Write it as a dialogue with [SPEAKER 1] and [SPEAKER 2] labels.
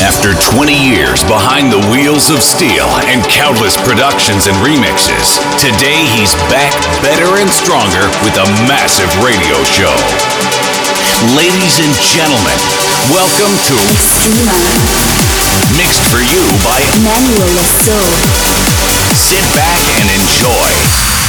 [SPEAKER 1] After 20 years behind the wheels of steel and countless productions and remixes, today he's back better and stronger with a massive radio show. Ladies and gentlemen, welcome to
[SPEAKER 2] Extrema.
[SPEAKER 1] Mixed for You by
[SPEAKER 2] Manuel Le Saux.
[SPEAKER 1] Sit back and enjoy.